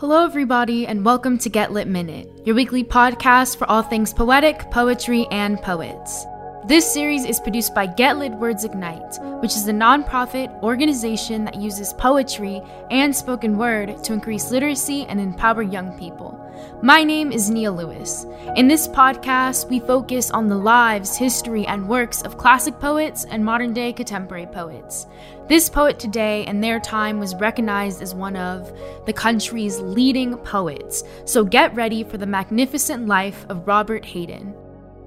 Hello, everybody, and welcome to Get Lit Minute, your weekly podcast for all things poetic, poetry, and poets. This series is produced by Get Lit Words Ignite, which is a nonprofit organization that uses poetry and spoken word to increase literacy and empower young people. My name is Nia Lewis. In this podcast, we focus on the lives, history, and works of classic poets and modern day contemporary poets. This poet today and their time was recognized as one of the country's leading poets, so get ready for the magnificent life of Robert Hayden.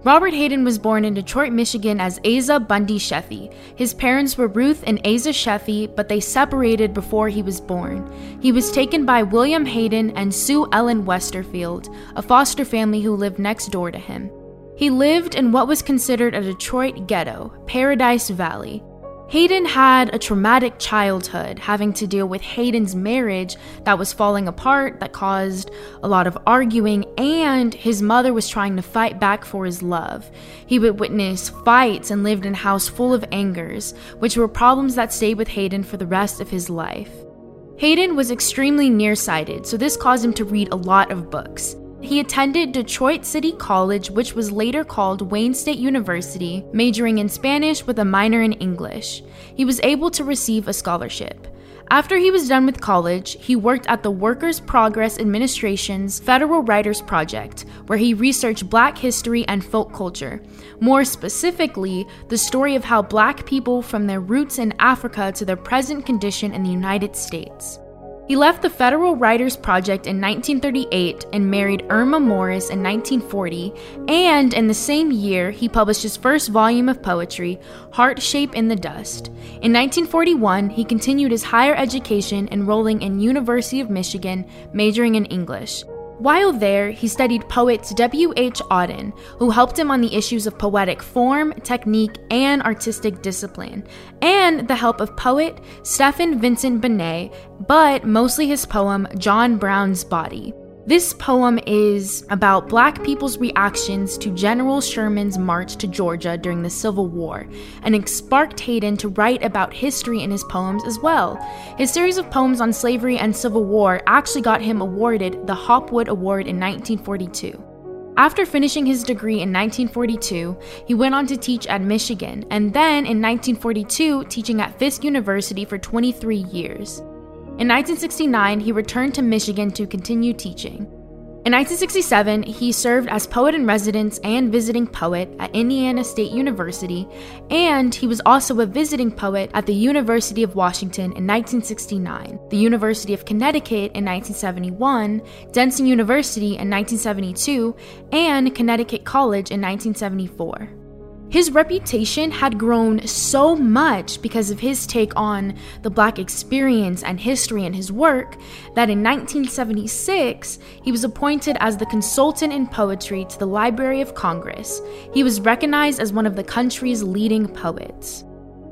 Robert Hayden was born in Detroit, Michigan as Asa Bundy Sheffey. His parents were Ruth and Asa Sheffey, but they separated before he was born. He was taken by William Hayden and Sue Ellen Westerfield, a foster family who lived next door to him. He lived in what was considered a Detroit ghetto, Paradise Valley. Hayden had a traumatic childhood, having to deal with Hayden's marriage that was falling apart, that caused a lot of arguing, and his mother was trying to fight back for his love. He would witness fights and lived in a house full of angers, which were problems that stayed with Hayden for the rest of his life. Hayden was extremely nearsighted, so this caused him to read a lot of books. He attended Detroit City College, which was later called Wayne State University, majoring in Spanish with a minor in English. He was able to receive a scholarship. After he was done with college, he worked at the Workers' Progress Administration's Federal Writers Project, where he researched black history and folk culture. More specifically, the story of how black people from their roots in Africa to their present condition in the United States. He left the Federal Writers Project in 1938 and married Irma Morris in 1940, and in the same year, he published his first volume of poetry, Heart Shape in the Dust. In 1941, he continued his higher education, enrolling in University of Michigan, majoring in English. While there, he studied poets W.H. Auden, who helped him on the issues of poetic form, technique, and artistic discipline, and the help of poet Stephen Vincent Benet, but mostly his poem John Brown's Body. This poem is about black people's reactions to General Sherman's march to Georgia during the Civil War, and it sparked Hayden to write about history in his poems as well. His series of poems on slavery and Civil War actually got him awarded the Hopwood Award in 1942. After finishing his degree in 1942, he went on to teach at Michigan, and then in 1942, teaching at Fisk University for 23 years. In 1969, he returned to Michigan to continue teaching. In 1967, he served as poet in residence and visiting poet at Indiana State University, and he was also a visiting poet at the University of Washington in 1969, the University of Connecticut in 1971, Denison University in 1972, and Connecticut College in 1974. His reputation had grown so much because of his take on the black experience and history in his work that in 1976 he was appointed as the consultant in poetry to the Library of Congress. He was recognized as one of the country's leading poets.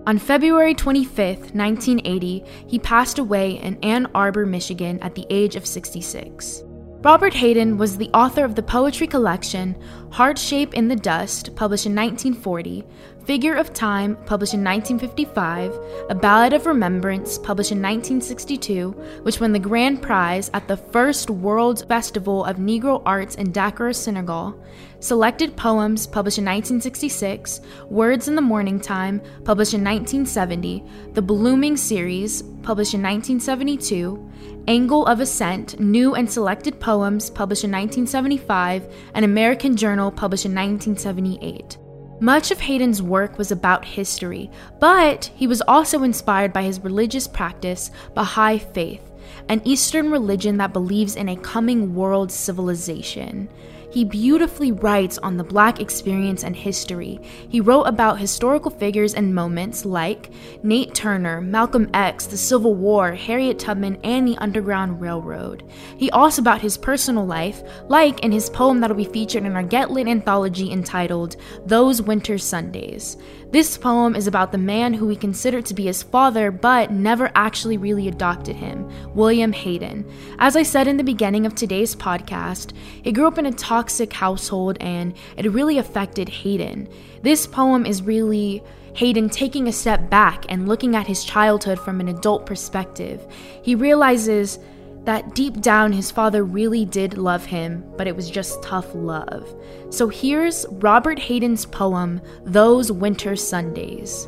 On February 25, 1980, he passed away in Ann Arbor, Michigan at the age of 66. Robert Hayden was the author of the poetry collection Heart Shape in the Dust, published in 1940, Figure of Time, published in 1955, A Ballad of Remembrance, published in 1962, which won the grand prize at the first World Festival of Negro Arts in Dakar, Senegal, Selected Poems, published in 1966, Words in the Mourning Time, published in 1970, The Blooming Cereus, published in 1972, Angle of Ascent, New and Selected Poems, published in 1975, and American Journal, published in 1978. Much of Hayden's work was about history, but he was also inspired by his religious practice, Baha'i faith, an Eastern religion that believes in a coming world civilization. He beautifully writes on the Black experience and history. He wrote about historical figures and moments like Nate Turner, Malcolm X, the Civil War, Harriet Tubman, and the Underground Railroad. He also about his personal life, like in his poem that'll be featured in our Get Lit anthology entitled Those Winter Sundays. This poem is about the man who we consider to be his father but never actually really adopted him, William Hayden. As I said in the beginning of today's podcast, he grew up in a toxic household and it really affected Hayden. This poem is really Hayden taking a step back and looking at his childhood from an adult perspective. He realizes that deep down his father really did love him, but it was just tough love. So here's Robert Hayden's poem, Those Winter Sundays.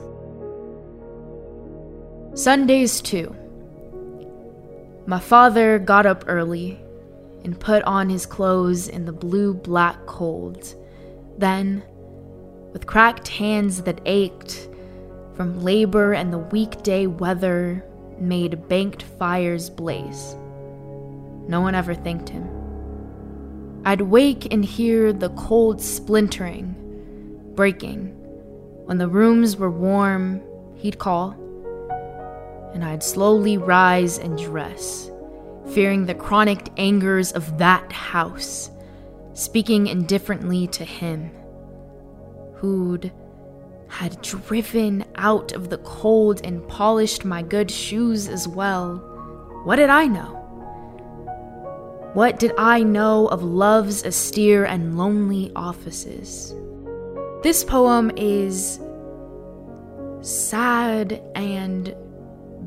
Sundays 2. My father got up early and put on his clothes in the blue black cold. Then, with cracked hands that ached from labor and the weekday weather, made banked fires blaze. No one ever thanked him. I'd wake and hear the cold splintering, breaking. When the rooms were warm, he'd call, and I'd slowly rise and dress, fearing the chronic angers of that house, speaking indifferently to him, who'd had driven out of the cold and polished my good shoes as well. What did I know? What did I know of love's austere and lonely offices? This poem is sad and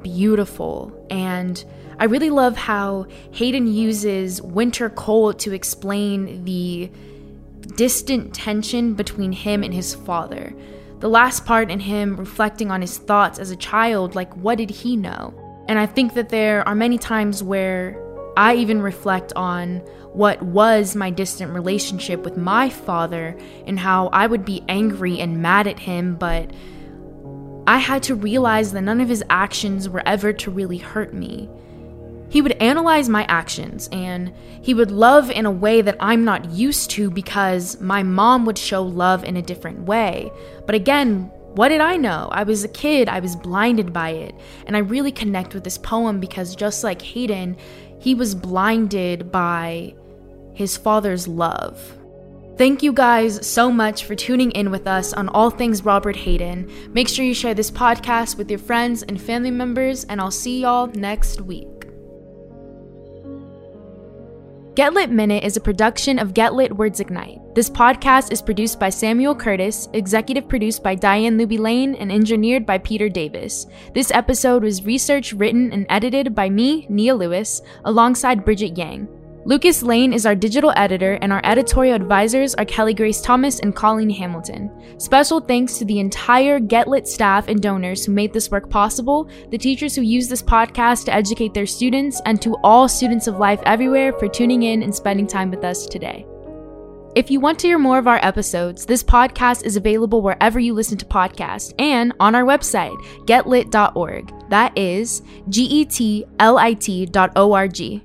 beautiful, and I really love how Hayden uses winter cold to explain the distant tension between him and his father. The last part in him reflecting on his thoughts as a child, like what did he know? And I think that there are many times where I even reflect on what was my distant relationship with my father and how I would be angry and mad at him, but I had to realize that none of his actions were ever to really hurt me. He would analyze my actions and he would love in a way that I'm not used to because my mom would show love in a different way. But again, what did I know? I was a kid, I was blinded by it. And I really connect with this poem because just like Hayden, he was blinded by his father's love. Thank you guys so much for tuning in with us on all things Robert Hayden. Make sure you share this podcast with your friends and family members, and I'll see y'all next week. Get Lit Minute is a production of Get Lit Words Ignite. This podcast is produced by Samuel Curtis, executive produced by Diane Luby Lane, and engineered by Peter Davis. This episode was researched, written, and edited by me, Nia Lewis, alongside Bridget Yang. Lucas Lane is our digital editor, and our editorial advisors are Kelly Grace Thomas and Colleen Hamilton. Special thanks to the entire Get Lit staff and donors who made this work possible, the teachers who use this podcast to educate their students, and to all students of life everywhere for tuning in and spending time with us today. If you want to hear more of our episodes, this podcast is available wherever you listen to podcasts and on our website, getlit.org. That is G E T L I T dot O R G.